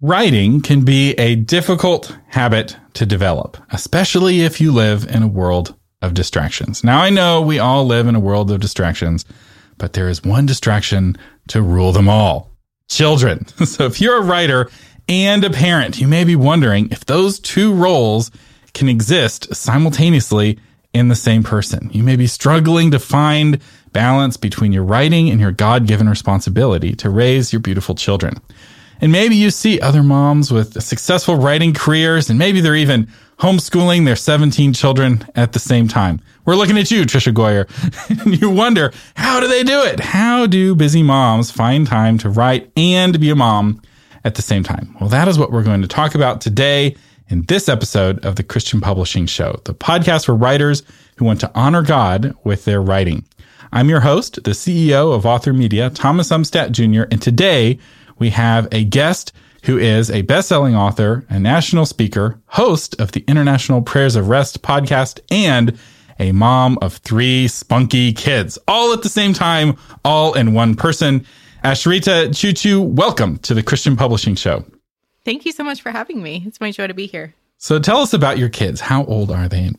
Writing can be a difficult habit to develop, especially if you live in a world of distractions. Now, I know we all live in a world of distractions, but there is one distraction to rule them all children. So if you're a writer and a parent, you may be wondering if those two roles can exist simultaneously in the same person. You may be struggling to find balance between your writing and your God given responsibility to raise your beautiful children. And maybe you see other moms with successful writing careers, and maybe they're even homeschooling their 17 children at the same time. We're looking at you, Tricia Goyer. you wonder, how do they do it? How do busy moms find time to write and be a mom at the same time? Well, that is what we're going to talk about today in this episode of the Christian Publishing Show, the podcast for writers who want to honor God with their writing. I'm your host, the CEO of Author Media, Thomas Umstattd Jr., and today we have a guest who is a best-selling author, a national speaker, host of the International Prayers of Rest podcast, and a mom of three spunky kids, all at the same time, all in one person. Asheritah Ciuciu welcome to the Christian Publishing Show. Thank you so much for having me. It's my joy to be here. So tell us about your kids. How old are they?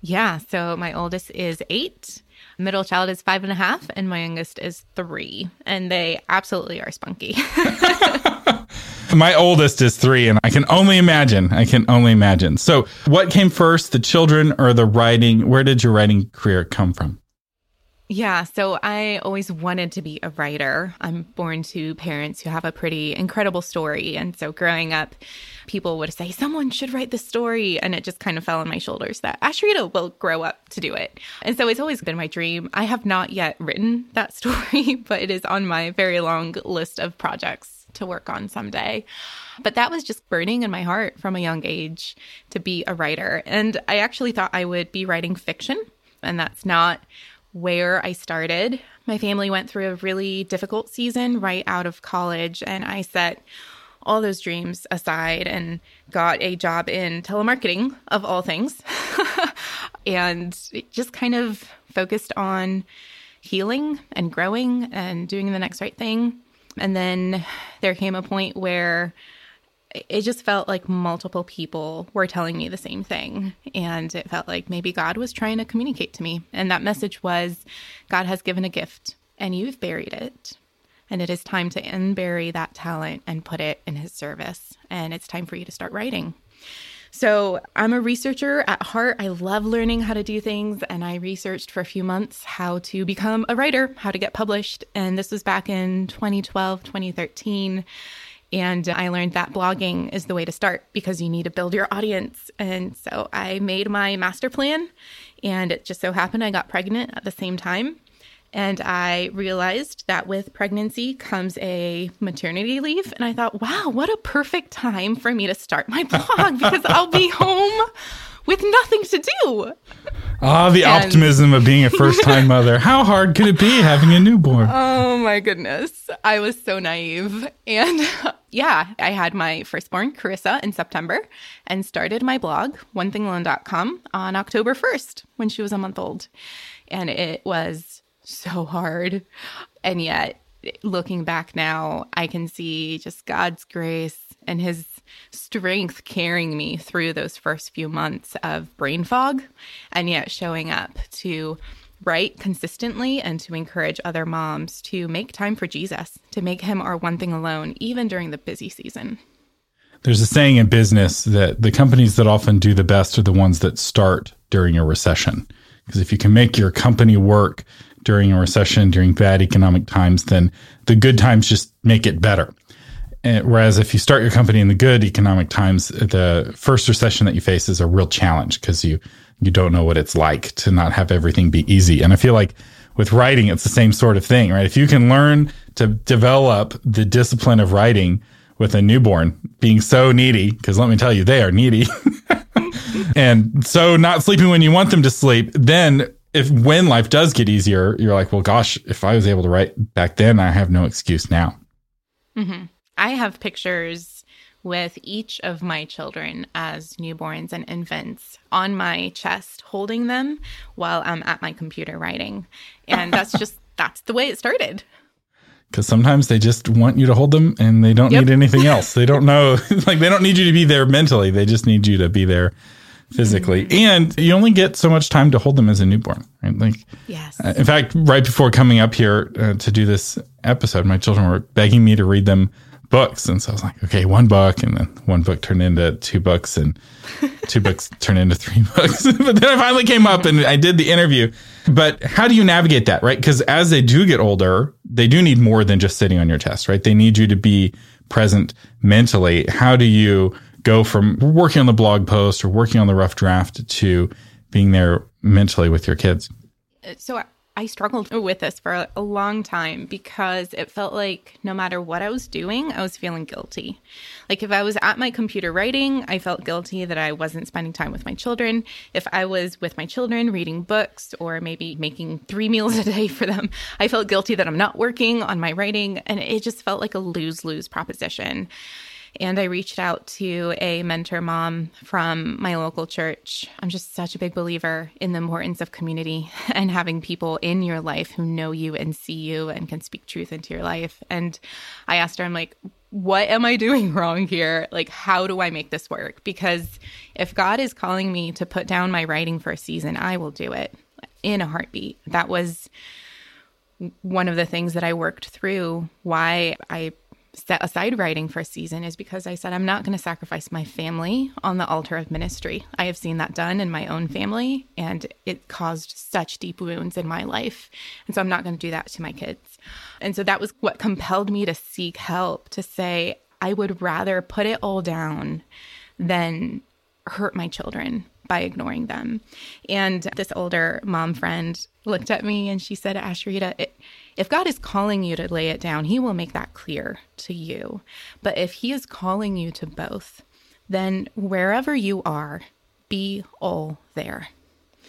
Yeah, so my oldest is eight, middle child is five and a half, and my youngest is three. And they absolutely are spunky. my oldest is three, and I can only imagine. I can only imagine. So, what came first, the children or the writing? Where did your writing career come from? Yeah, so I always wanted to be a writer. I'm born to parents who have a pretty incredible story. And so growing up, people would say, someone should write the story. And it just kind of fell on my shoulders that Asheritah will grow up to do it. And so it's always been my dream. I have not yet written that story, but it is on my very long list of projects to work on someday. But that was just burning in my heart from a young age to be a writer. And I actually thought I would be writing fiction. And that's not where I started. My family went through a really difficult season right out of college, and I set all those dreams aside and got a job in telemarketing, of all things, and just kind of focused on healing and growing and doing the next right thing. And then there came a point where it just felt like multiple people were telling me the same thing. And it felt like maybe God was trying to communicate to me. And that message was God has given a gift and you've buried it. And it is time to unbury that talent and put it in his service. And it's time for you to start writing. So, I'm a researcher at heart. I love learning how to do things. And I researched for a few months how to become a writer, how to get published. And this was back in 2012, 2013. And I learned that blogging is the way to start because you need to build your audience. And so I made my master plan, and it just so happened I got pregnant at the same time. And I realized that with pregnancy comes a maternity leave. And I thought, wow, what a perfect time for me to start my blog because I'll be home with nothing to do. Ah, the and... optimism of being a first time mother. How hard could it be having a newborn? Oh my goodness. I was so naive. And yeah, I had my firstborn, Carissa, in September and started my blog, onethingalone.com, on October 1st when she was a month old. And it was so hard. And yet, looking back now, I can see just God's grace and his strength carrying me through those first few months of brain fog and yet showing up to write consistently and to encourage other moms to make time for Jesus, to make him our one thing alone, even during the busy season. There's a saying in business that the companies that often do the best are the ones that start during a recession. Because if you can make your company work during a recession, during bad economic times, then the good times just make it better. Whereas if you start your company in the good economic times, the first recession that you face is a real challenge because you you don't know what it's like to not have everything be easy. And I feel like with writing, it's the same sort of thing, right? If you can learn to develop the discipline of writing with a newborn being so needy, because let me tell you, they are needy, and so not sleeping when you want them to sleep, then if when life does get easier, you're like, well, gosh, if I was able to write back then, I have no excuse now. Mm-hmm. I have pictures with each of my children as newborns and infants on my chest, holding them while I'm at my computer writing. And that's just, that's the way it started. because sometimes they just want you to hold them and they don't Yep. need anything else. They don't know, like, they don't need you to be there mentally. They just need you to be there physically. And you only get so much time to hold them as a newborn, right? Like, Yes. uh, in fact, right before coming up here uh, to do this episode, my children were begging me to read them books. And so I was like, okay, one book. And then one book turned into two books, and two books turned into three books. but then I finally came up and I did the interview. But how do you navigate that, right? Because as they do get older, they do need more than just sitting on your chest, right? They need you to be present mentally. How do you go from working on the blog post or working on the rough draft to being there mentally with your kids? Uh, so I- struggled with this for a long time because it felt like no matter what I was doing, I was feeling guilty. Like if I was at my computer writing, I felt guilty that I wasn't spending time with my children. If I was with my children reading books or maybe making three meals a day for them, I felt guilty that I'm not working on my writing. And it just felt like a lose lose proposition. And I reached out to a mentor mom from my local church. I'm just such a big believer in the importance of community and having people in your life who know you and see you and can speak truth into your life. And I asked her, I'm like, what am I doing wrong here? Like, how do I make this work? Because if God is calling me to put down my writing for a season, I will do it in a heartbeat. That was one of the things that I worked through why I set aside writing for a season is because I said I'm not going to sacrifice my family on the altar of ministry. I have seen that done in my own family and it caused such deep wounds in my life. And so I'm not going to do that to my kids. And so that was what compelled me to seek help to say I would rather put it all down than hurt my children by ignoring them. And this older mom friend looked at me and she said, Asheritah, it, if God is calling you to lay it down, He will make that clear to you. But if He is calling you to both, then wherever you are, be all there.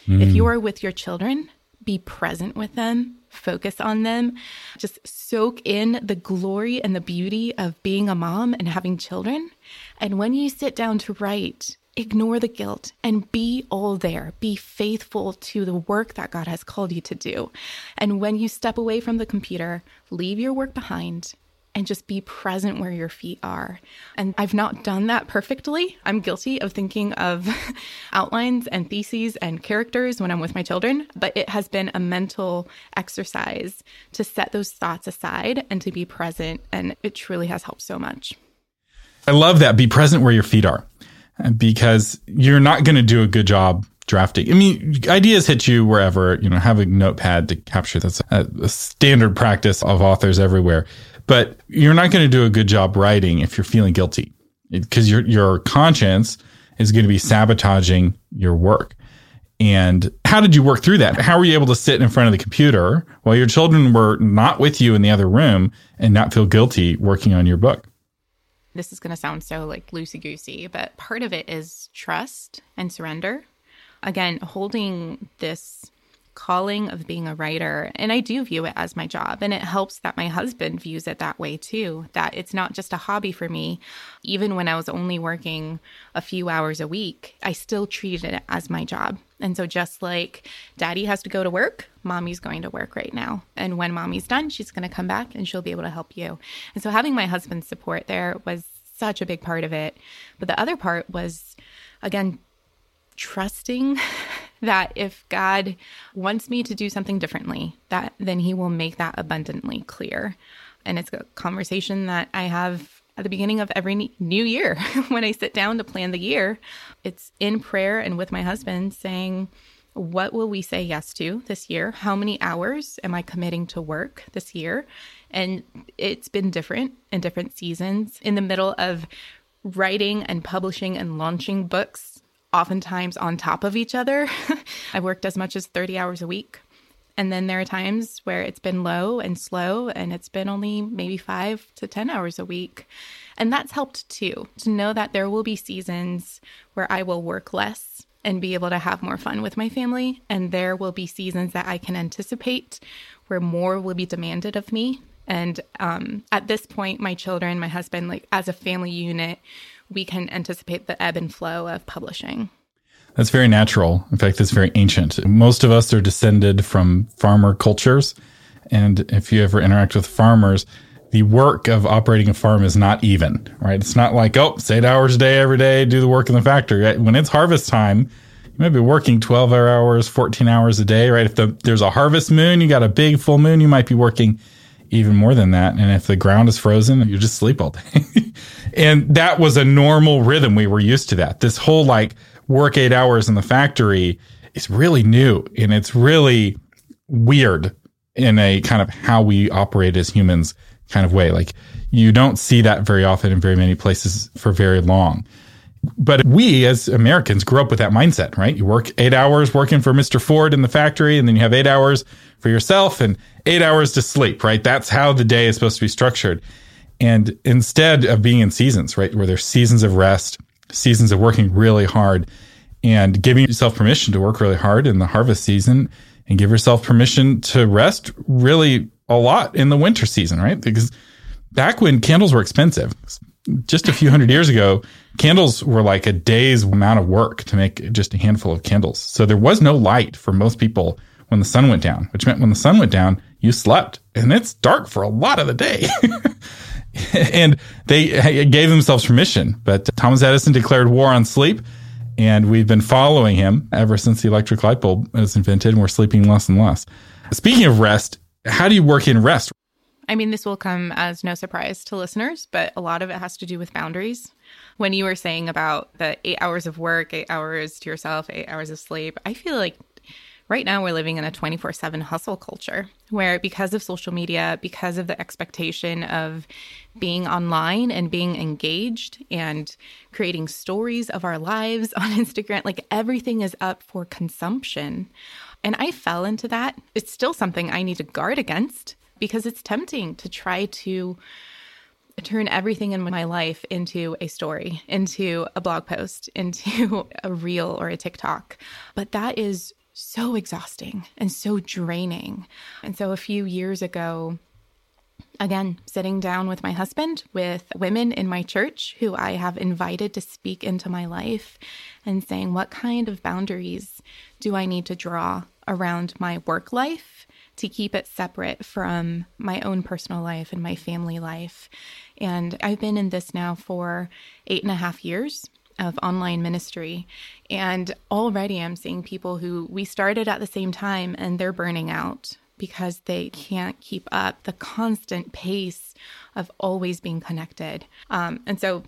If you hmm. are with your children, be present with them, focus on them, just soak in the glory and the beauty of being a mom and having children. And when you sit down to write, ignore the guilt and be all there. Be faithful to the work that God has called you to do. And when you step away from the computer, leave your work behind and just be present where your feet are. And I've not done that perfectly. I'm guilty of thinking of outlines and theses and characters when I'm with my children, but it has been a mental exercise to set those thoughts aside and to be present. And it truly has helped so much. I love that. Be present where your feet are because you're not going to do a good job drafting. I mean, ideas hit you wherever, you know, have a notepad to capture. That's a, a standard practice of authors everywhere. But you're not going to do a good job writing if you're feeling guilty because your, your conscience is going to be sabotaging your work. And how did you work through that? How were you able to sit in front of the computer while your children were not with you in the other room and not feel guilty working on your book? This is going to sound so like loosey goosey, but part of it is trust and surrender. Again, holding this calling of being a writer, and I do view it as my job. And it helps that my husband views it that way too, that it's not just a hobby for me. Even when I was only working a few hours a week, I still treated it as my job. And so, just like daddy has to go to work, mommy's going to work right now. And when mommy's done, she's going to come back and she'll be able to help you. And so, having my husband's support there was such a big part of it. But the other part was, again, trusting that if God wants me to do something differently, that then he will make that abundantly clear. And it's a conversation that I have at the beginning of every new year when I sit down to plan the year. It's in prayer and with my husband saying, what will we say yes to this year? How many hours am I committing to work this year? And it's been different in different seasons. In the middle of writing and publishing and launching books, oftentimes on top of each other, I've worked as much as 30 hours a week. And then there are times where it's been low and slow, and it's been only maybe five to 10 hours a week. And that's helped too, to know that there will be seasons where I will work less and be able to have more fun with my family. And there will be seasons that I can anticipate where more will be demanded of me. And um, at this point, my children, my husband, like as a family unit, we can anticipate the ebb and flow of publishing. That's very natural. In fact, that's very ancient. Most of us are descended from farmer cultures. And if you ever interact with farmers, the work of operating a farm is not even, right? It's not like, oh, it's eight hours a day every day, do the work in the factory. When it's harvest time, you might be working 12 hours, 14 hours a day, right? If the, there's a harvest moon, you got a big full moon, you might be working even more than that. And if the ground is frozen, you just sleep all day. and that was a normal rhythm. We were used to that. This whole like work eight hours in the factory is really new and it's really weird in a kind of how we operate as humans kind of way. Like you don't see that very often in very many places for very long. But we as Americans grew up with that mindset, right? You work eight hours working for Mr. Ford in the factory, and then you have eight hours for yourself and eight hours to sleep, right? That's how the day is supposed to be structured. And instead of being in seasons, right, where there's seasons of rest, seasons of working really hard, and giving yourself permission to work really hard in the harvest season and give yourself permission to rest really a lot in the winter season, right? Because back when candles were expensive, just a few hundred years ago, candles were like a day's amount of work to make just a handful of candles. So there was no light for most people when the sun went down, which meant when the sun went down, you slept and it's dark for a lot of the day. and they gave themselves permission, but Thomas Edison declared war on sleep. And we've been following him ever since the electric light bulb was invented, and we're sleeping less and less. Speaking of rest, how do you work in rest? I mean, this will come as no surprise to listeners, but a lot of it has to do with boundaries. When you were saying about the eight hours of work, eight hours to yourself, eight hours of sleep, I feel like right now we're living in a 24 7 hustle culture where, because of social media, because of the expectation of being online and being engaged and creating stories of our lives on Instagram, like everything is up for consumption. And I fell into that. It's still something I need to guard against because it's tempting to try to turn everything in my life into a story, into a blog post, into a reel or a TikTok. But that is so exhausting and so draining. And so a few years ago, again, sitting down with my husband, with women in my church who I have invited to speak into my life, and saying, what kind of boundaries do I need to draw around my work life to keep it separate from my own personal life and my family life? And I've been in this now for eight and a half years of online ministry. And already I'm seeing people who we started at the same time and they're burning out because they can't keep up the constant pace of always being connected. Um, and so,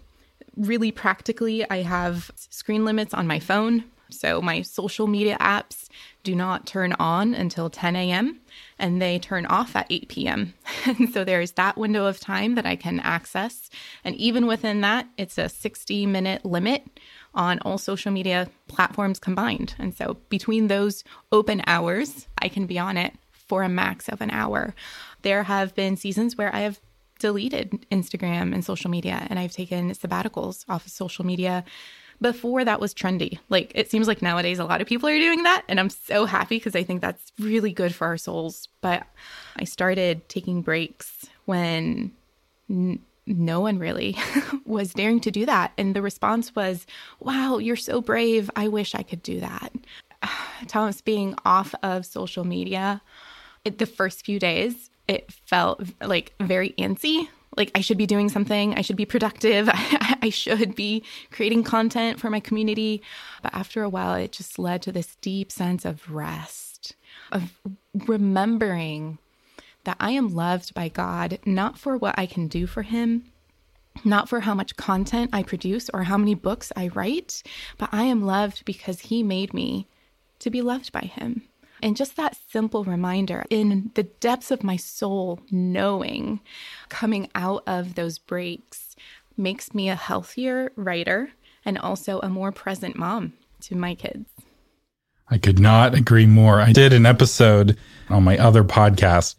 really practically, I have screen limits on my phone. So, my social media apps do not turn on until 10 a.m. and they turn off at 8 p.m. and so, there's that window of time that I can access. And even within that, it's a 60 minute limit on all social media platforms combined. And so, between those open hours, I can be on it for a max of an hour. There have been seasons where I have deleted Instagram and social media and I've taken sabbaticals off of social media before that was trendy. Like it seems like nowadays a lot of people are doing that and I'm so happy because I think that's really good for our souls. But I started taking breaks when n- no one really was daring to do that and the response was, "Wow, you're so brave. I wish I could do that." Thomas being off of social media it, the first few days, it felt like very antsy. Like I should be doing something. I should be productive. I, should be creating content for my community. But after a while, it just led to this deep sense of rest, of remembering that I am loved by God, not for what I can do for Him, not for how much content I produce or how many books I write, but I am loved because He made me to be loved by Him. And just that simple reminder in the depths of my soul, knowing coming out of those breaks makes me a healthier writer and also a more present mom to my kids. I could not agree more. I did an episode on my other podcast,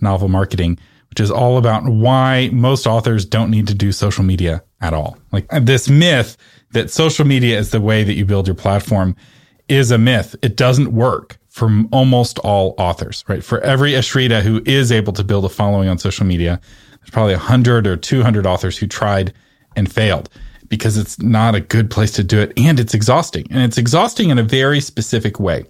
Novel Marketing, which is all about why most authors don't need to do social media at all. Like this myth that social media is the way that you build your platform is a myth. It doesn't work for almost all authors, right? For every Asheritah who is able to build a following on social media, there's probably 100 or 200 authors who tried and failed because it's not a good place to do it and it's exhausting. And it's exhausting in a very specific way.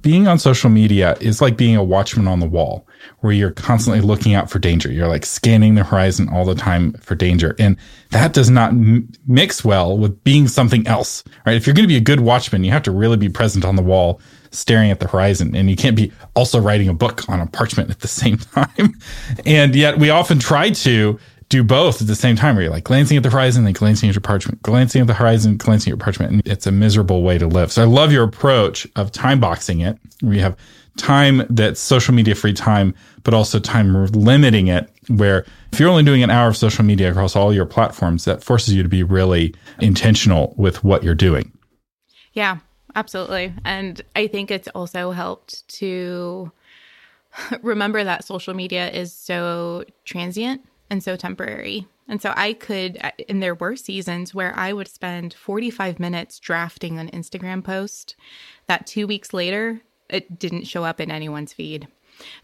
Being on social media is like being a watchman on the wall where you're constantly looking out for danger. You're like scanning the horizon all the time for danger. And that does not m- mix well with being something else, right? If you're going to be a good watchman, you have to really be present on the wall staring at the horizon and you can't be also writing a book on a parchment at the same time. and yet we often try to do both at the same time where you're like glancing at the horizon and glancing at your parchment, glancing at the horizon, glancing at your parchment. And it's a miserable way to live. So I love your approach of time boxing it. We have time that's social media free time, but also time limiting it where if you're only doing an hour of social media across all your platforms, that forces you to be really intentional with what you're doing. Yeah, absolutely. And I think it's also helped to remember that social media is so transient and so temporary. And so I could, uh, and there were seasons where I would spend 45 minutes drafting an Instagram post that two weeks later, it didn't show up in anyone's feed.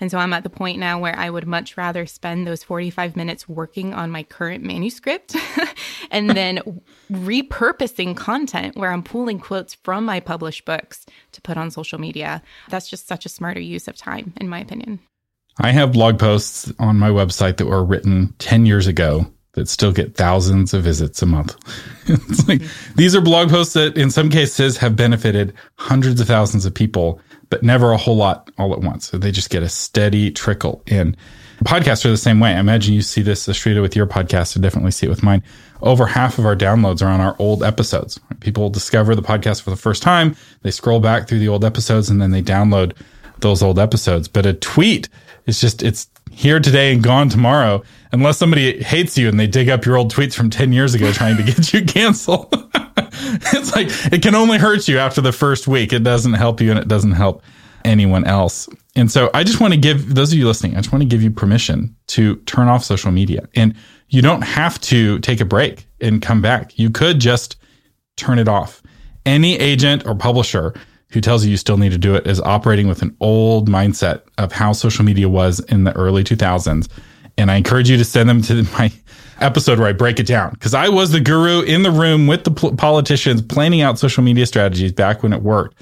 And so I'm at the point now where I would much rather spend those 45 minutes working on my current manuscript and then repurposing content where I'm pulling quotes from my published books to put on social media. That's just such a smarter use of time, in my opinion. I have blog posts on my website that were written 10 years ago that still get thousands of visits a month. it's like these are blog posts that in some cases have benefited hundreds of thousands of people, but never a whole lot all at once. So they just get a steady trickle in. Podcasts are the same way. I imagine you see this, Asheritah, with your podcast. I definitely see it with mine. Over half of our downloads are on our old episodes. People discover the podcast for the first time. They scroll back through the old episodes and then they download those old episodes. But a tweet is just, it's here today and gone tomorrow, unless somebody hates you and they dig up your old tweets from 10 years ago trying to get you canceled. it's like, it can only hurt you after the first week. It doesn't help you and it doesn't help anyone else. And so I just want to give those of you listening, I just want to give you permission to turn off social media. And you don't have to take a break and come back. You could just turn it off. Any agent or publisher who tells you you still need to do it is operating with an old mindset of how social media was in the early 2000s. And I encourage you to send them to my episode where I break it down because I was the guru in the room with the politicians planning out social media strategies back when it worked.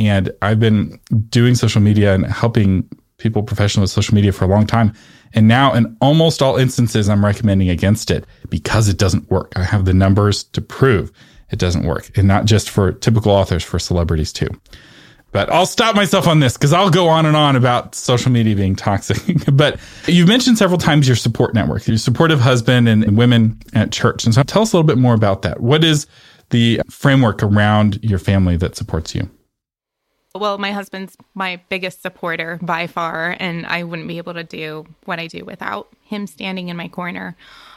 And I've been doing social media and helping people professional with social media for a long time. And now in almost all instances, I'm recommending against it because it doesn't work. I have the numbers to prove it doesn't work. And not just for typical authors, for celebrities too. But I'll stop myself on this because I'll go on and on about social media being toxic. but you've mentioned several times your support network, your supportive husband and, women at church. And so tell us a little bit more about that. What is the framework around your family that supports you? Well, my husband's my biggest supporter by far, and I wouldn't be able to do what I do without him standing in my corner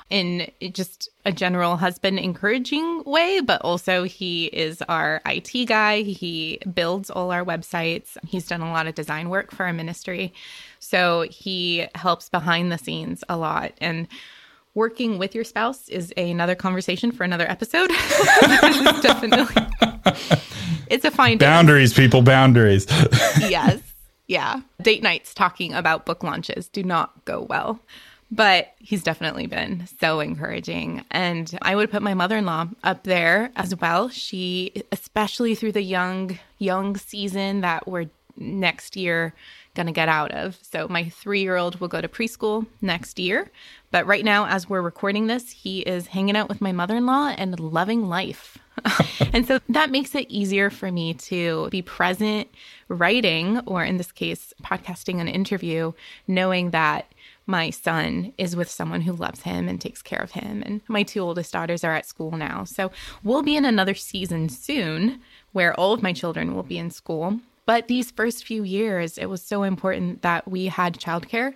in just a general husband encouraging way, but also he is our IT guy. He builds all our websites. He's done a lot of design work for our ministry. So he helps behind the scenes a lot. And working with your spouse is another conversation for another episode. definitely. it's a fine boundaries, people, boundaries. yes. Yeah. Date nights talking about book launches do not go well but he's definitely been so encouraging. And I would put my mother in law up there as well. She, especially through the young, young season that we're next year going to get out of. So my three year old will go to preschool next year. But right now, as we're recording this, he is hanging out with my mother in law and loving life. and so that makes it easier for me to be present writing, or in this case, podcasting an interview, knowing that my son is with someone who loves him and takes care of him. And my two oldest daughters are at school now. So we'll be in another season soon where all of my children will be in school. But these first few years, it was so important that we had childcare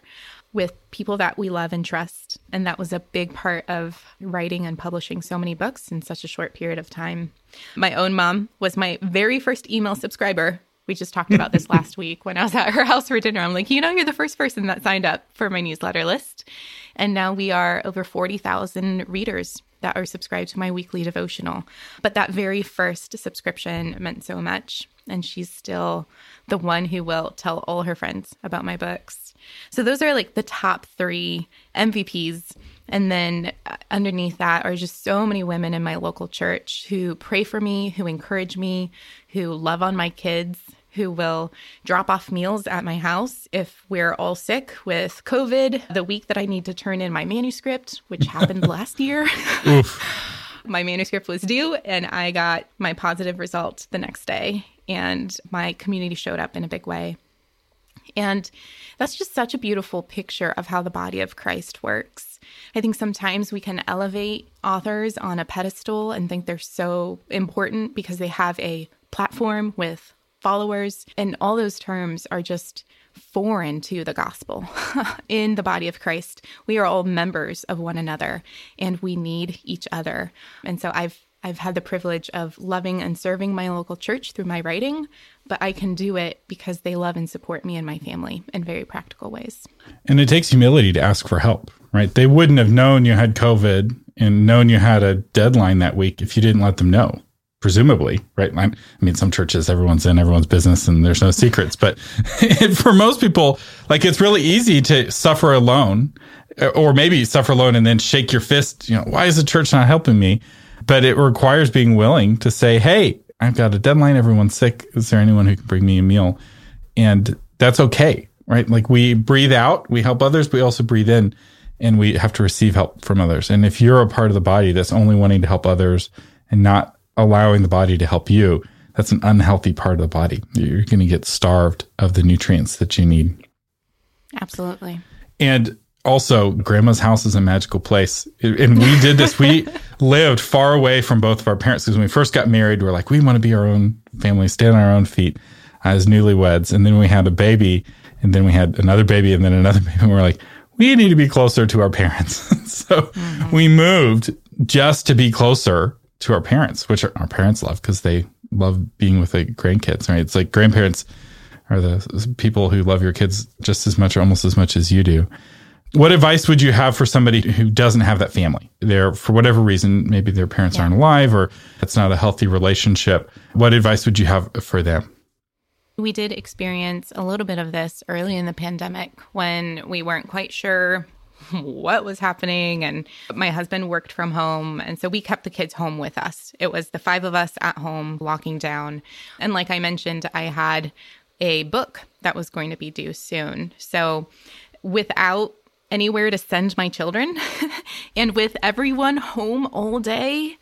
with people that we love and trust. And that was a big part of writing and publishing so many books in such a short period of time. My own mom was my very first email subscriber we just talked about this last week when I was at her house for dinner. I'm like, you know, you're the first person that signed up for my newsletter list. And now we are over 40,000 readers that are subscribed to my weekly devotional. But that very first subscription meant so much. And she's still the one who will tell all her friends about my books. So those are like the top three MVPs and then uh, underneath that are just so many women in my local church who pray for me, who encourage me, who love on my kids, who will drop off meals at my house if we're all sick with COVID the week that I need to turn in my manuscript, which happened last year. my manuscript was due and I got my positive result the next day and my community showed up in a big way. And that's just such a beautiful picture of how the body of Christ works. I think sometimes we can elevate authors on a pedestal and think they're so important because they have a platform with followers. And all those terms are just foreign to the gospel. In the body of Christ, we are all members of one another and we need each other. And so I've I've had the privilege of loving and serving my local church through my writing, but I can do it because they love and support me and my family in very practical ways. And it takes humility to ask for help, right? They wouldn't have known you had COVID and known you had a deadline that week if you didn't let them know presumably, right? I mean, some churches, everyone's in everyone's business and there's no secrets, but for most people, like it's really easy to suffer alone or maybe suffer alone and then shake your fist. You know, why is the church not helping me? But it requires being willing to say, Hey, I've got a deadline. Everyone's sick. Is there anyone who can bring me a meal? And that's okay, right? Like we breathe out, we help others, but we also breathe in and we have to receive help from others. And if you're a part of the body that's only wanting to help others and not allowing the body to help you, that's an unhealthy part of the body. You're going to get starved of the nutrients that you need. Absolutely. And also, grandma's house is a magical place. And we did this. We lived far away from both of our parents because when we first got married, we are like, we want to be our own family, stand on our own feet as newlyweds. And then we had a baby, and then we had another baby, and then another baby. And we we're like, we need to be closer to our parents. so mm-hmm. we moved just to be closer to our parents, which our parents love because they love being with the grandkids, right? It's like grandparents are the people who love your kids just as much or almost as much as you do. What advice would you have for somebody who doesn't have that family? They're, for whatever reason, maybe their parents yeah. aren't alive or it's not a healthy relationship. What advice would you have for them? We did experience a little bit of this early in the pandemic when we weren't quite sure what was happening. And my husband worked from home. And so we kept the kids home with us. It was the five of us at home walking down. And like I mentioned, I had a book that was going to be due soon. So without anywhere to send my children and with everyone home all day,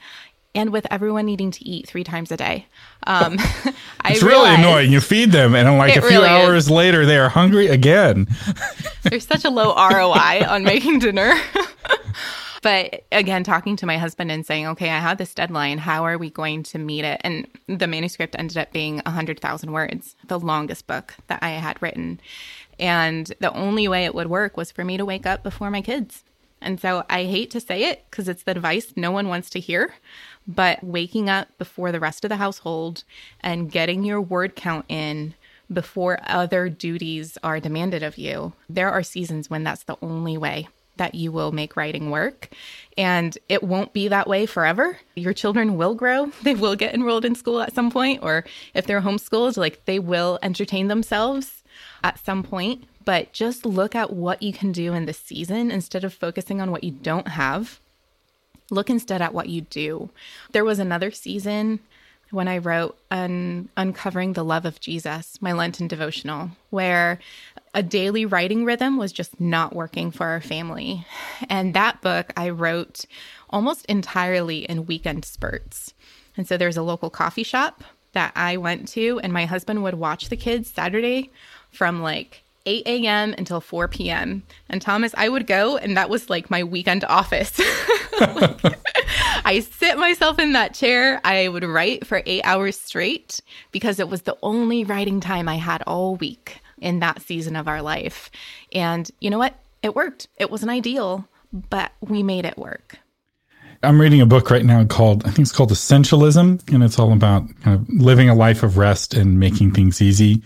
and with everyone needing to eat three times a day. Um, it's really annoying. You feed them, and like a few really hours is. later, they are hungry again. There's such a low ROI on making dinner. but again, talking to my husband and saying, okay, I have this deadline. How are we going to meet it? And the manuscript ended up being 100,000 words, the longest book that I had written. And the only way it would work was for me to wake up before my kids. And so I hate to say it because it's the advice no one wants to hear. But waking up before the rest of the household and getting your word count in before other duties are demanded of you, there are seasons when that's the only way that you will make writing work. And it won't be that way forever. Your children will grow. They will get enrolled in school at some point, or if they're homeschooled, like they will entertain themselves at some point. But just look at what you can do in the season instead of focusing on what you don't have Look instead at what you do. There was another season when I wrote un- Uncovering the Love of Jesus, my Lenten devotional, where a daily writing rhythm was just not working for our family. And that book I wrote almost entirely in weekend spurts. And so there's a local coffee shop that I went to, and my husband would watch the kids Saturday from like 8 a.m. until 4 p.m. And Thomas, I would go, and that was like my weekend office. like, I sit myself in that chair. I would write for eight hours straight because it was the only writing time I had all week in that season of our life. And you know what? It worked. It wasn't ideal, but we made it work. I'm reading a book right now called, I think it's called Essentialism, and it's all about kind of living a life of rest and making things easy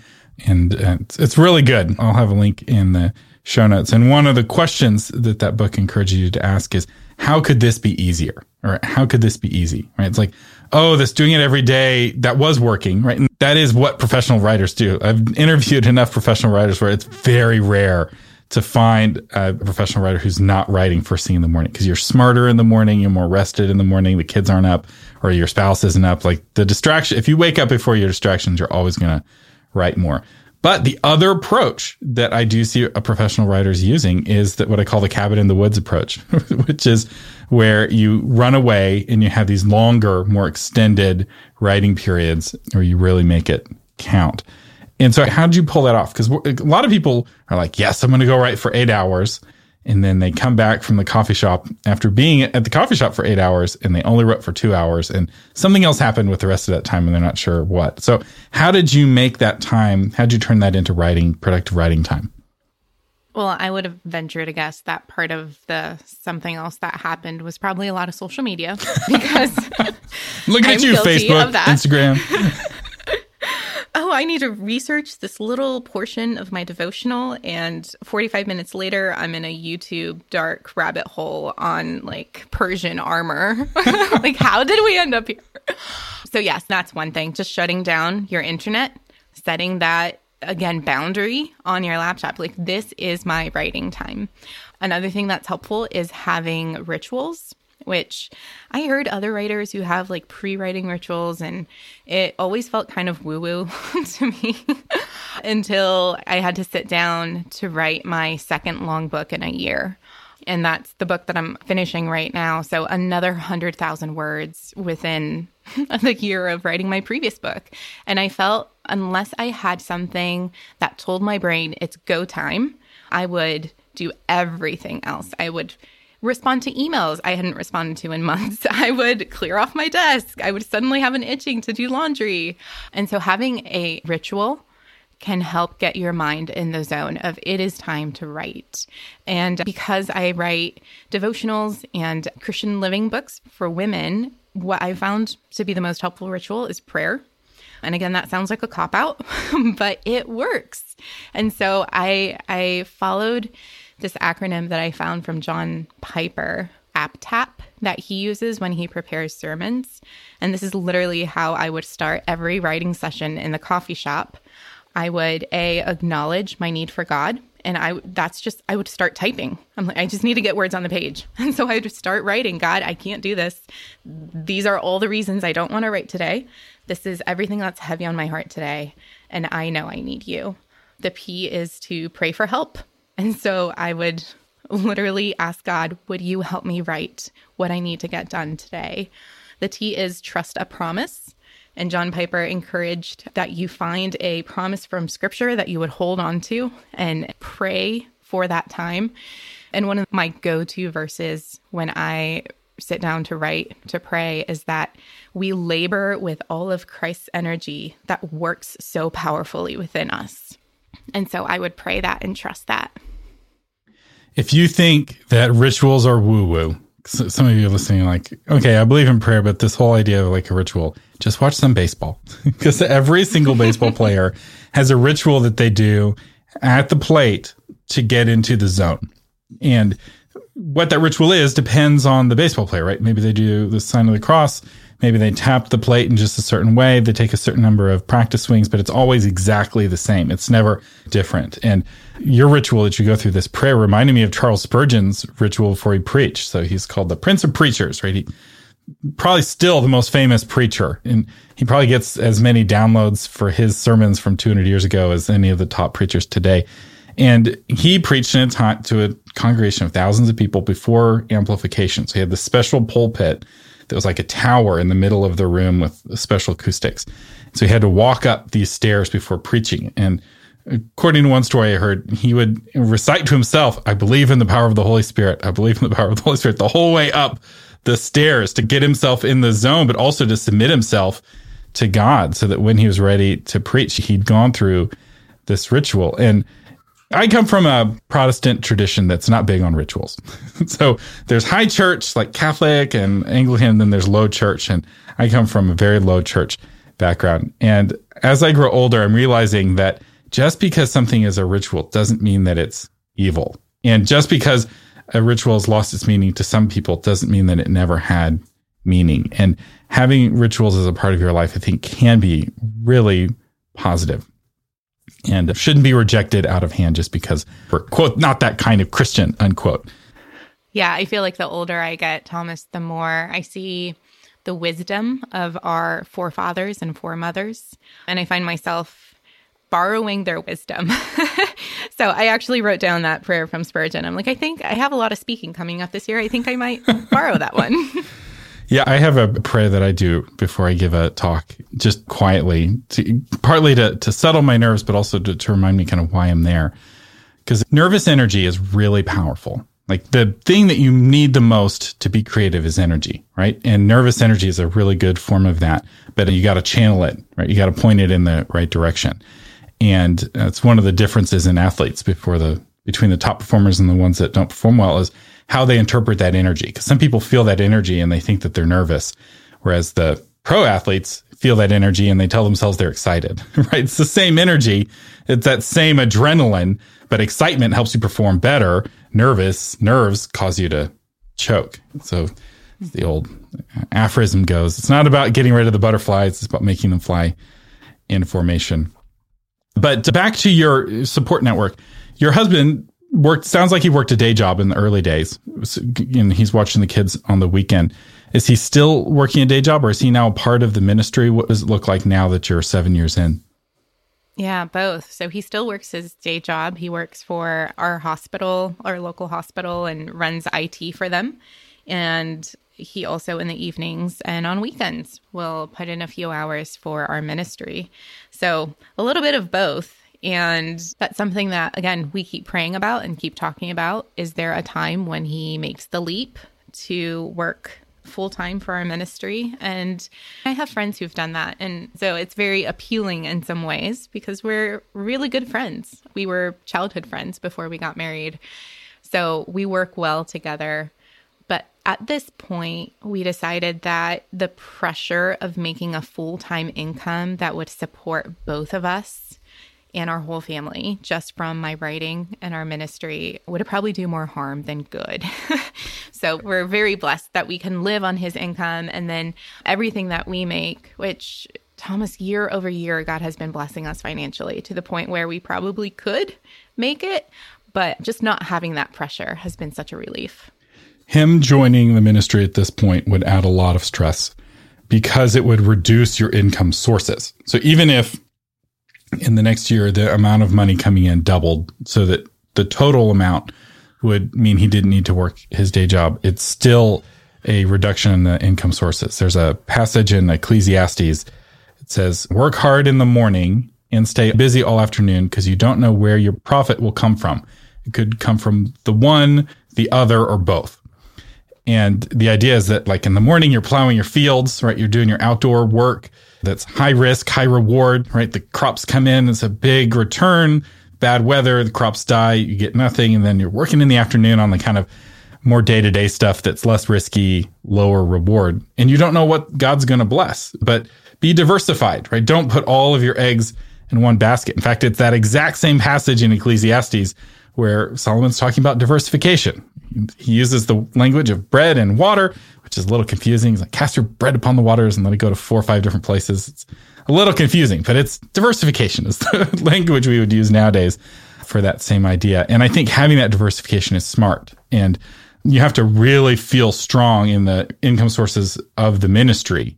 and uh, it's really good. I'll have a link in the show notes. And one of the questions that that book encourages you to ask is, how could this be easier? Or how could this be easy? Right? It's like, oh, this doing it every day that was working, right? And that is what professional writers do. I've interviewed enough professional writers where it's very rare to find a professional writer who's not writing first thing in the morning because you're smarter in the morning, you're more rested in the morning, the kids aren't up or your spouse isn't up. Like the distraction, if you wake up before your distractions, you're always going to write more. But the other approach that I do see a professional writers using is that what I call the cabin in the woods approach, which is where you run away and you have these longer, more extended writing periods where you really make it count. And so, how did you pull that off? Because a lot of people are like, yes, I'm going to go write for eight hours and then they come back from the coffee shop after being at the coffee shop for eight hours and they only wrote for two hours and something else happened with the rest of that time and they're not sure what. So how did you make that time? How did you turn that into writing productive writing time? Well i would have ventured to guess that part of the something else that happened was probably a lot of social media because look at I'm you facebook instagram oh, I need to research this little portion of my devotional. And 45 minutes later, I'm in a YouTube dark rabbit hole on like Persian armor. like, how did we end up here? So, yes, that's one thing. Just shutting down your internet, setting that again boundary on your laptop. Like, this is my writing time. Another thing that's helpful is having rituals which I heard other writers who have like pre writing rituals, and it always felt kind of woo woo to me until I had to sit down to write my second long book in a year. And that's the book that I'm finishing right now. So, another 100,000 words within the year of writing my previous book. And I felt unless I had something that told my brain it's go time, I would do everything else. I would respond to emails I hadn't responded to in months. I would clear off my desk. I would suddenly have an itching to do laundry. And so having a ritual can help get your mind in the zone of it is time to write. And because I write devotionals and Christian living books for women, what I found to be the most helpful ritual is prayer. And again, that sounds like a cop out, but it works. And so I I followed this acronym that I found from John Piper, APTAT, that he uses when he prepares sermons. And this is literally how I would start every writing session in the coffee shop. I would a acknowledge my need for God, and I that's just I would start typing. I'm like I just need to get words on the page. And so I would start writing, God, I can't do this. These are all the reasons I don't want to write today. This is everything that's heavy on my heart today, and I know I need you. The P is to pray for help. And so I would literally ask God, Would you help me write what I need to get done today? The T is trust a promise. And John Piper encouraged that you find a promise from scripture that you would hold on to and pray for that time. And one of my go to verses when I sit down to write, to pray, is that we labor with all of Christ's energy that works so powerfully within us. And so I would pray that and trust that. If you think that rituals are woo woo, some of you are listening like, okay, I believe in prayer, but this whole idea of like a ritual, just watch some baseball because every single baseball player has a ritual that they do at the plate to get into the zone. And what that ritual is depends on the baseball player, right? Maybe they do the sign of the cross Maybe they tap the plate in just a certain way. They take a certain number of practice swings, but it's always exactly the same. It's never different. And your ritual that you go through this prayer reminded me of Charles Spurgeon's ritual before he preached. So he's called the Prince of Preachers, right? He probably still the most famous preacher. And he probably gets as many downloads for his sermons from 200 years ago as any of the top preachers today. And he preached in a time to a congregation of thousands of people before amplification. So he had this special pulpit there was like a tower in the middle of the room with special acoustics. So he had to walk up these stairs before preaching. And according to one story I heard, he would recite to himself, I believe in the power of the Holy Spirit. I believe in the power of the Holy Spirit the whole way up the stairs to get himself in the zone, but also to submit himself to God so that when he was ready to preach, he'd gone through this ritual. And I come from a Protestant tradition that's not big on rituals. so there's high church, like Catholic and Anglican, then there's low church. And I come from a very low church background. And as I grow older, I'm realizing that just because something is a ritual doesn't mean that it's evil. And just because a ritual has lost its meaning to some people doesn't mean that it never had meaning. And having rituals as a part of your life, I think, can be really positive and shouldn't be rejected out of hand just because we're quote not that kind of Christian unquote. Yeah, I feel like the older I get, Thomas, the more I see the wisdom of our forefathers and foremothers, and I find myself borrowing their wisdom. so I actually wrote down that prayer from Spurgeon. I'm like, I think I have a lot of speaking coming up this year. I think I might borrow that one. Yeah, I have a prayer that I do before I give a talk, just quietly, to, partly to, to settle my nerves, but also to, to remind me kind of why I'm there. Because nervous energy is really powerful. Like the thing that you need the most to be creative is energy, right? And nervous energy is a really good form of that, but you got to channel it, right? You got to point it in the right direction. And it's one of the differences in athletes before the, between the top performers and the ones that don't perform well is how they interpret that energy. Because some people feel that energy and they think that they're nervous, whereas the pro athletes feel that energy and they tell themselves they're excited, right? It's the same energy. It's that same adrenaline, but excitement helps you perform better. Nervous nerves cause you to choke. So the old aphorism goes, it's not about getting rid of the butterflies. It's about making them fly in formation. But back to your support network, your husband worked sounds like he worked a day job in the early days. And he's watching the kids on the weekend. Is he still working a day job or is he now a part of the ministry? What does it look like now that you're seven years in? Yeah both. So he still works his day job. He works for our hospital our local hospital and runs it for them. And he also in the evenings and on weekends will put in a few hours for our ministry. So a little bit of both and that's something that, again, we keep praying about and keep talking about. Is there a time when he makes the leap to work full time for our ministry? And I have friends who've done that. And so it's very appealing in some ways because we're really good friends. We were childhood friends before we got married. So we work well together. But at this point, we decided that the pressure of making a full time income that would support both of us and our whole family just from my writing and our ministry would probably do more harm than good. so we're very blessed that we can live on his income and then everything that we make, which Thomas, year over year, God has been blessing us financially to the point where we probably could make it, but just not having that pressure has been such a relief. Him joining the ministry at this point would add a lot of stress because it would reduce your income sources. So even if in the next year, the amount of money coming in doubled so that the total amount would mean he didn't need to work his day job. It's still a reduction in the income sources. There's a passage in Ecclesiastes. It says, work hard in the morning and stay busy all afternoon because you don't know where your profit will come from. It could come from the one, the other, or both. And the idea is that like in the morning, you're plowing your fields, right? You're doing your outdoor work that's high risk, high reward, right? The crops come in, it's a big return, bad weather, the crops die, you get nothing. And then you're working in the afternoon on the kind of more day to day stuff that's less risky, lower reward. And you don't know what God's going to bless, but be diversified, right? Don't put all of your eggs in one basket. In fact, it's that exact same passage in Ecclesiastes where Solomon's talking about diversification. He uses the language of bread and water, which is a little confusing. He's like, cast your bread upon the waters and let it go to four or five different places. It's a little confusing, but it's diversification is the language we would use nowadays for that same idea. And I think having that diversification is smart. And you have to really feel strong in the income sources of the ministry,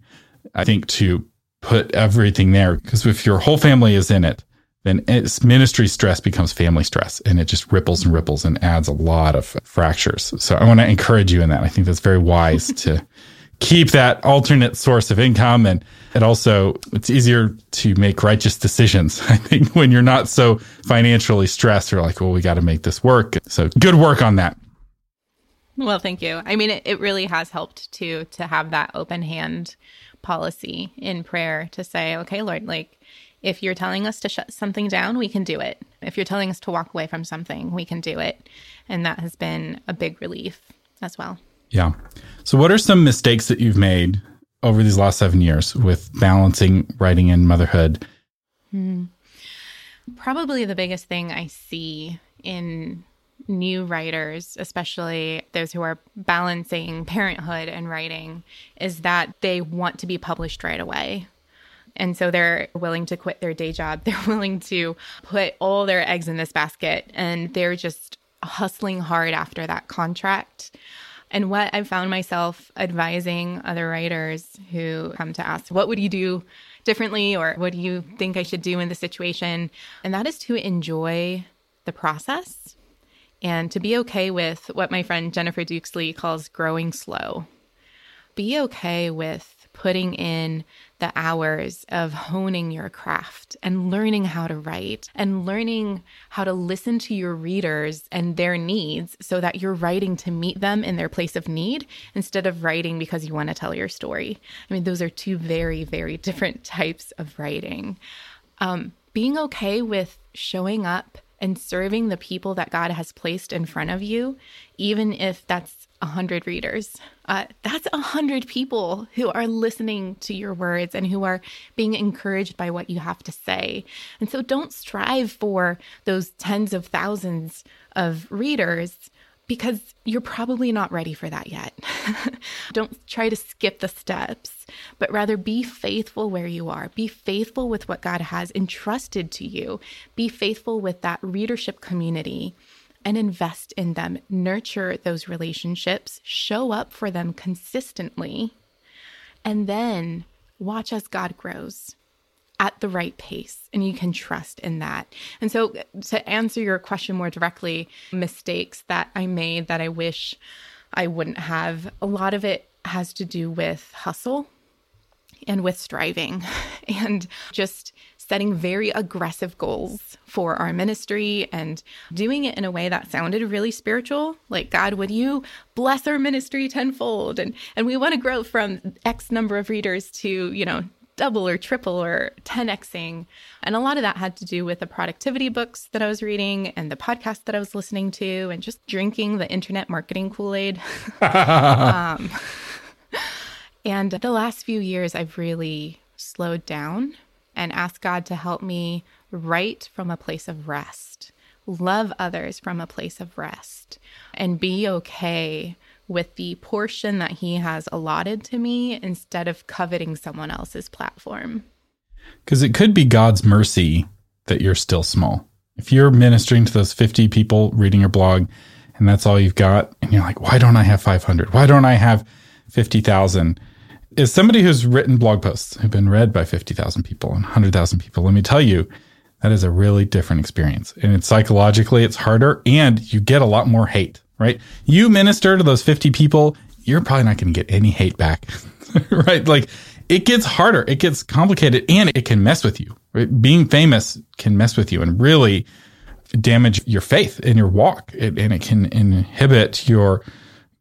I think, to put everything there. Because if your whole family is in it, then it's ministry stress becomes family stress and it just ripples and ripples and adds a lot of fractures. So I want to encourage you in that. I think that's very wise to keep that alternate source of income. And it also, it's easier to make righteous decisions. I think when you're not so financially stressed, you're like, well, we got to make this work. So good work on that. Well, thank you. I mean, it, it really has helped to to have that open hand policy in prayer to say, okay, Lord, like if you're telling us to shut something down, we can do it. If you're telling us to walk away from something, we can do it. And that has been a big relief as well. Yeah. So, what are some mistakes that you've made over these last seven years with balancing writing and motherhood? Hmm. Probably the biggest thing I see in new writers, especially those who are balancing parenthood and writing, is that they want to be published right away. And so they're willing to quit their day job. They're willing to put all their eggs in this basket and they're just hustling hard after that contract. And what I've found myself advising other writers who come to ask, what would you do differently or what do you think I should do in the situation? And that is to enjoy the process and to be okay with what my friend Jennifer Dukes Lee calls growing slow. Be okay with putting in the hours of honing your craft and learning how to write and learning how to listen to your readers and their needs so that you're writing to meet them in their place of need instead of writing because you want to tell your story. I mean, those are two very, very different types of writing. Um, being okay with showing up and serving the people that God has placed in front of you, even if that's a hundred readers. Uh, that's a hundred people who are listening to your words and who are being encouraged by what you have to say. And so don't strive for those tens of thousands of readers because you're probably not ready for that yet. Don't try to skip the steps, but rather be faithful where you are. Be faithful with what God has entrusted to you. Be faithful with that readership community and invest in them. Nurture those relationships, show up for them consistently, and then watch as God grows at the right pace and you can trust in that. And so, to answer your question more directly, mistakes that I made that I wish I wouldn't have, a lot of it has to do with hustle and with striving and just setting very aggressive goals for our ministry and doing it in a way that sounded really spiritual like god would you bless our ministry tenfold and and we want to grow from x number of readers to you know double or triple or 10xing. And a lot of that had to do with the productivity books that I was reading and the podcast that I was listening to and just drinking the internet marketing Kool Aid. um, and the last few years, I've really slowed down and ask God to help me write from a place of rest, love others from a place of rest, and be okay with the portion that he has allotted to me instead of coveting someone else's platform. Because it could be God's mercy that you're still small. If you're ministering to those 50 people reading your blog and that's all you've got, and you're like, why don't I have 500? Why don't I have 50,000? As somebody who's written blog posts who've been read by 50,000 people and 100,000 people, let me tell you, that is a really different experience. And it's psychologically, it's harder and you get a lot more hate right? You minister to those 50 people, you're probably not going to get any hate back, right? Like it gets harder, it gets complicated, and it can mess with you. Right? Being famous can mess with you and really damage your faith in your walk, it, and it can inhibit your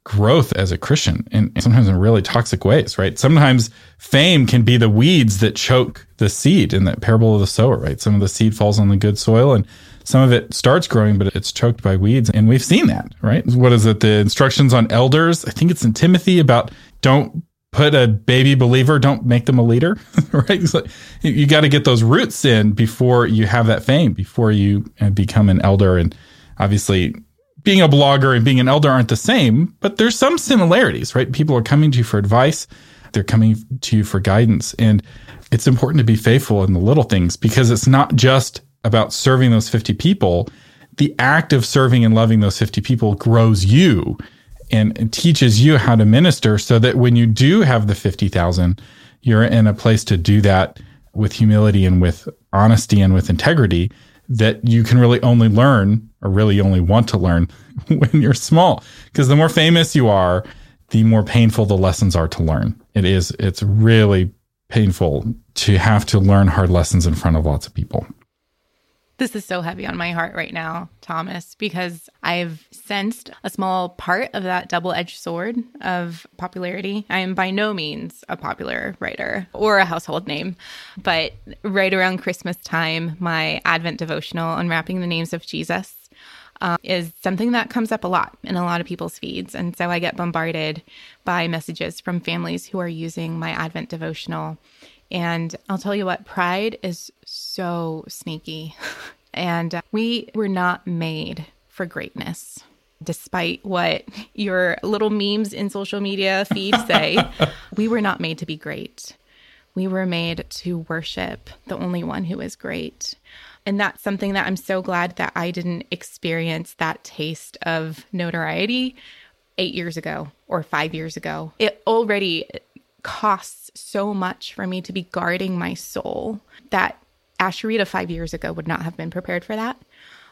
growth as a Christian, and sometimes in really toxic ways. Right? Sometimes fame can be the weeds that choke the seed in that parable of the sower. Right? Some of the seed falls on the good soil, and some of it starts growing, but it's choked by weeds. And we've seen that, right? What is it? The instructions on elders. I think it's in Timothy about don't put a baby believer, don't make them a leader, right? You got to get those roots in before you have that fame, before you uh, become an elder. And obviously, being a blogger and being an elder aren't the same, but there's some similarities, right? People are coming to you for advice, they're coming to you for guidance. And it's important to be faithful in the little things because it's not just about serving those 50 people, the act of serving and loving those 50 people grows you and, teaches you how to minister so that when you do have the 50,000, you're in a place to do that with humility and with honesty and with integrity that you can really only learn or really only want to learn when you're small. Because the more famous you are, the more painful the lessons are to learn. It is, it's really painful to have to learn hard lessons in front of lots of people. This is so heavy on my heart right now, Thomas, because I've sensed a small part of that double edged sword of popularity. I am by no means a popular writer or a household name, but right around Christmas time, my Advent devotional, Unwrapping the Names of Jesus, uh, is something that comes up a lot in a lot of people's feeds. And so I get bombarded by messages from families who are using my Advent devotional and I'll tell you what, pride is so sneaky. and uh, we were not made for greatness. Despite what your little memes in social media feed say, we were not made to be great. We were made to worship the only one who is great. And that's something that I'm so glad that I didn't experience that taste of notoriety eight years ago or five years ago. It already costs so much for me to be guarding my soul that Asheritah five years ago would not have been prepared for that.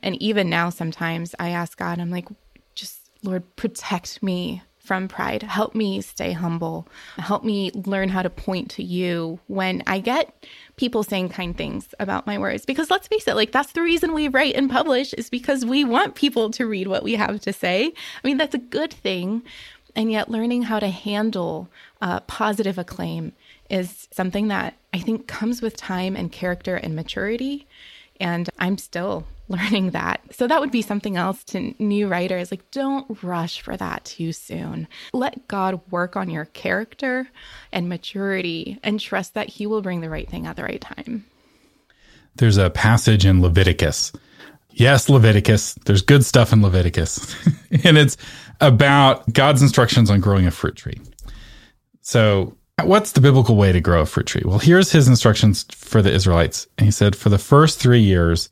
And even now, sometimes I ask God, I'm like, just Lord, protect me from pride. Help me stay humble. Help me learn how to point to you when I get people saying kind things about my words. Because let's face it, like that's the reason we write and publish is because we want people to read what we have to say. I mean, that's a good thing. And yet, learning how to handle uh, positive acclaim is something that I think comes with time and character and maturity. And I'm still learning that. So that would be something else to new writers like don't rush for that too soon. Let God work on your character and maturity and trust that he will bring the right thing at the right time. There's a passage in Leviticus. Yes, Leviticus. There's good stuff in Leviticus. and it's about God's instructions on growing a fruit tree. So What's the biblical way to grow a fruit tree? Well, here's his instructions for the Israelites. And he said, for the first three years,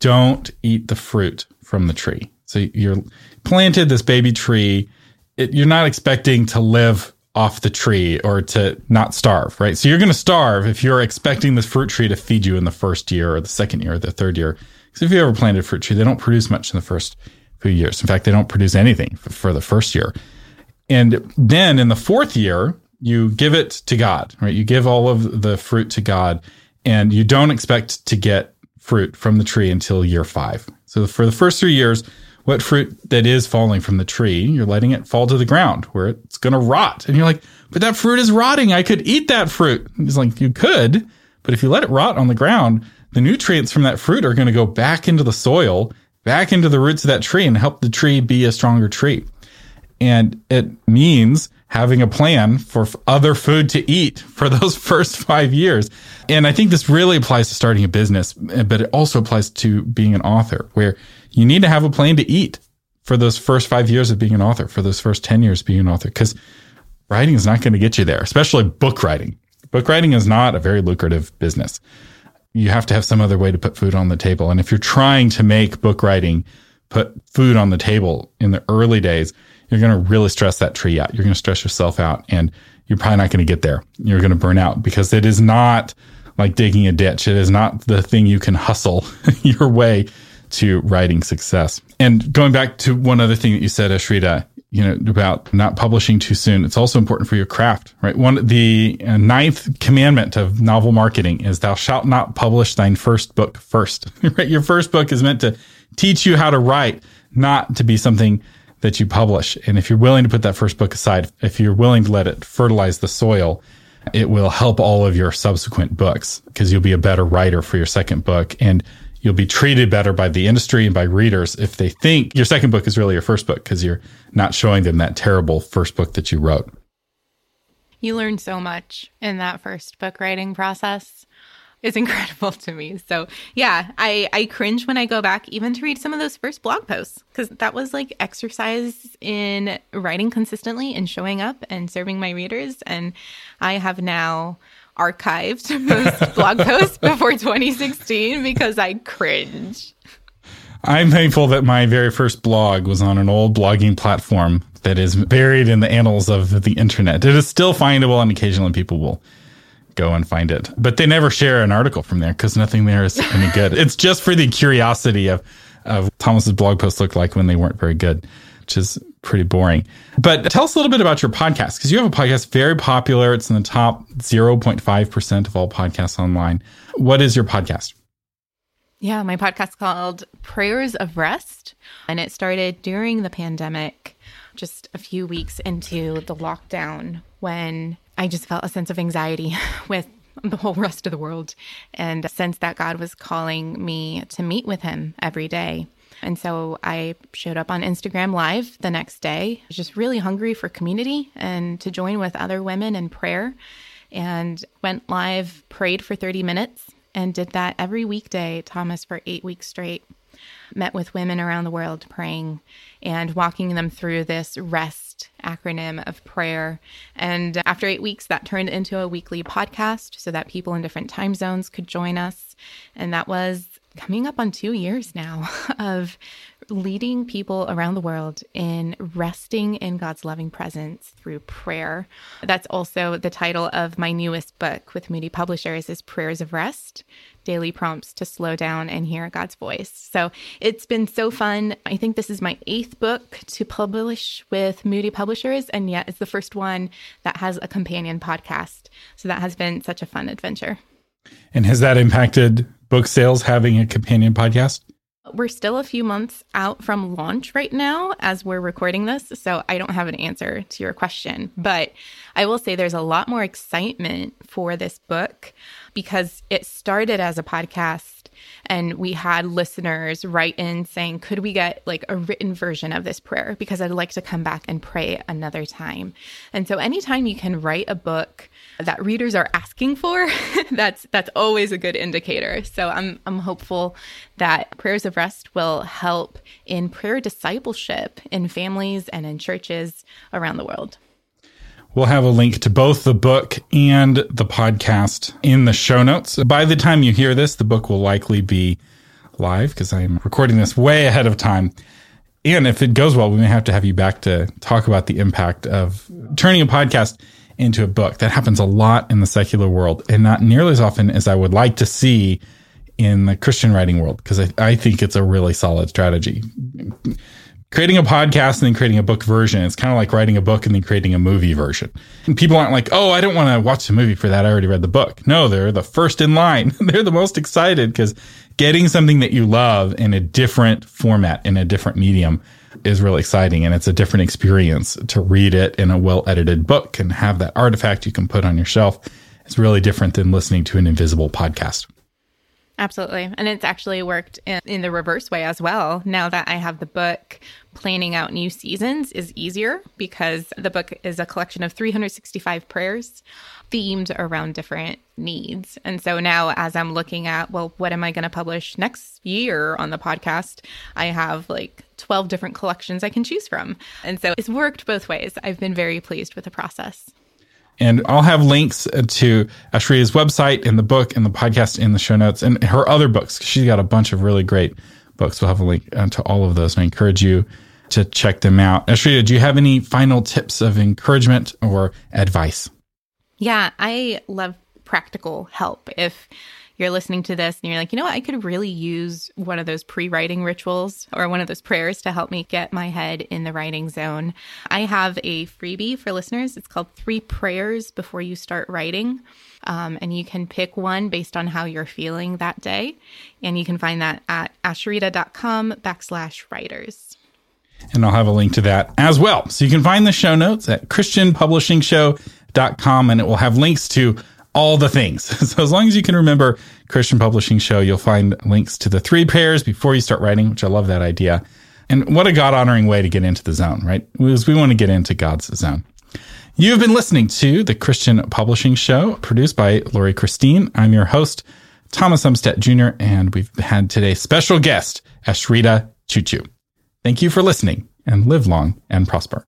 don't eat the fruit from the tree. So you're planted this baby tree. It, you're not expecting to live off the tree or to not starve, right? So you're going to starve if you're expecting this fruit tree to feed you in the first year or the second year or the third year. Because if you ever planted a fruit tree, they don't produce much in the first few years. In fact, they don't produce anything for the first year. And then in the fourth year, you give it to God, right? You give all of the fruit to God and you don't expect to get fruit from the tree until year five. So for the first three years, what fruit that is falling from the tree, you're letting it fall to the ground where it's going to rot. And you're like, but that fruit is rotting. I could eat that fruit. He's like, you could, but if you let it rot on the ground, the nutrients from that fruit are going to go back into the soil, back into the roots of that tree and help the tree be a stronger tree. And it means having a plan for other food to eat for those first five years. And I think this really applies to starting a business, eh, but it also applies to being an author where you need to have a plan to eat for those first five years of being an author, for those first 10 years of being an author, because writing is not going to get you there, especially book writing. Book writing is not a very lucrative business. You have to have some other way to put food on the table. And if you're trying to make book writing put food on the table in the early days, you're going to really stress that tree out. You're going to stress yourself out and you're probably not going to get there. You're going to burn out because it is not like digging a ditch. It is not the thing you can hustle your way to writing success. And going back to one other thing that you said, Asheritah, you know, about not publishing too soon. It's also important for your craft, right? One, the uh, ninth commandment of novel marketing is thou shalt not publish thine first book first, right? Your first book is meant to teach you how to write, not to be something that you publish. And if you're willing to put that first book aside, if you're willing to let it fertilize the soil, it will help all of your subsequent books because you'll be a better writer for your second book and you'll be treated better by the industry and by readers if they think your second book is really your first book because you're not showing them that terrible first book that you wrote. You learn so much in that first book writing process is incredible to me. So yeah, I, I cringe when I go back even to read some of those first blog posts because that was like exercise in writing consistently and showing up and serving my readers. And I have now archived most blog posts before 2016 because I cringe. I'm thankful that my very first blog was on an old blogging platform that is buried in the annals of the internet. It is still findable and occasionally people will go and find it. But they never share an article from there because nothing there is any good. it's just for the curiosity of of Thomas's blog posts looked like when they weren't very good, which is pretty boring. But tell us a little bit about your podcast because you have a podcast very popular. It's in the top 0.5% of all podcasts online. What is your podcast? Yeah, my podcast called Prayers of Rest, and it started during the pandemic, just a few weeks into the lockdown when I just felt a sense of anxiety with the whole rest of the world and a sense that God was calling me to meet with Him every day. And so I showed up on Instagram Live the next day, just really hungry for community and to join with other women in prayer. And went live, prayed for 30 minutes, and did that every weekday, Thomas, for eight weeks straight. Met with women around the world praying and walking them through this rest acronym of prayer. And after eight weeks, that turned into a weekly podcast so that people in different time zones could join us. And that was coming up on two years now of leading people around the world in resting in God's loving presence through prayer. That's also the title of my newest book with Moody Publishers is Prayers of Rest, daily prompts to slow down and hear God's voice. So it's been so fun. I think this is my eighth book to publish with Moody Publishers, and yet it's the first one that has a companion podcast. So that has been such a fun adventure. And has that impacted book sales having a companion podcast? We're still a few months out from launch right now as we're recording this. So I don't have an answer to your question. But I will say there's a lot more excitement for this book because it started as a podcast and we had listeners write in saying, could we get like a written version of this prayer? Because I'd like to come back and pray another time. And so anytime you can write a book that readers are asking for, that's that's always a good indicator. So I'm I'm hopeful that Prayers of Rest will help in prayer discipleship in families and in churches around the world. We'll have a link to both the book and the podcast in the show notes. By the time you hear this, the book will likely be live because I'm recording this way ahead of time. And if it goes well, we may have to have you back to talk about the impact of turning a podcast into a book. That happens a lot in the secular world and not nearly as often as I would like to see in the Christian writing world because I, I think it's a really solid strategy creating a podcast and then creating a book version. It's kind of like writing a book and then creating a movie version. And people aren't like, oh, I don't want to watch the movie for that. I already read the book. No, they're the first in line. they're the most excited because getting something that you love in a different format, in a different medium is really exciting. And it's a different experience to read it in a well edited book and have that artifact you can put on your shelf. It's really different than listening to an invisible podcast. Absolutely. And it's actually worked in, in, the reverse way as well. Now that I have the book, planning out new seasons is easier because the book is a collection of 365 prayers themed around different needs. And so now, as I'm looking at, well, what am I going to publish next year on the podcast? I have like 12 different collections I can choose from. And so it's worked both ways. I've been very pleased with the process. And I'll have links to Asheritah's website and the book and the podcast in the show notes and her other books. She's got a bunch of really great books. We'll have a link uh, to all of those. And I encourage you to check them out. Ashria, do you have any final tips of encouragement or advice? Yeah, I love practical help. If you're listening to this and you're like, you know what, I could really use one of those pre writing rituals or one of those prayers to help me get my head in the writing zone. I have a freebie for listeners. It's called Three Prayers Before You Start Writing. Um, and you can pick one based on how you're feeling that day. And you can find that at ashrita.com backslash writers. And I'll have a link to that as well. So you can find the show notes at christianpublishingshow.com and it will have links to all the things. So as long as you can remember Christian Publishing Show, you'll find links to the three pairs before you start writing, which I love that idea. And what a God honoring way to get into the zone, right? Because we want to get into God's zone. You've been listening to the Christian Publishing Show produced by Lori Christine. I'm your host, Thomas Umstattd Jr., and we've had today's special guest, Asheritah Ciuciu. Thank you for listening and live long and prosper.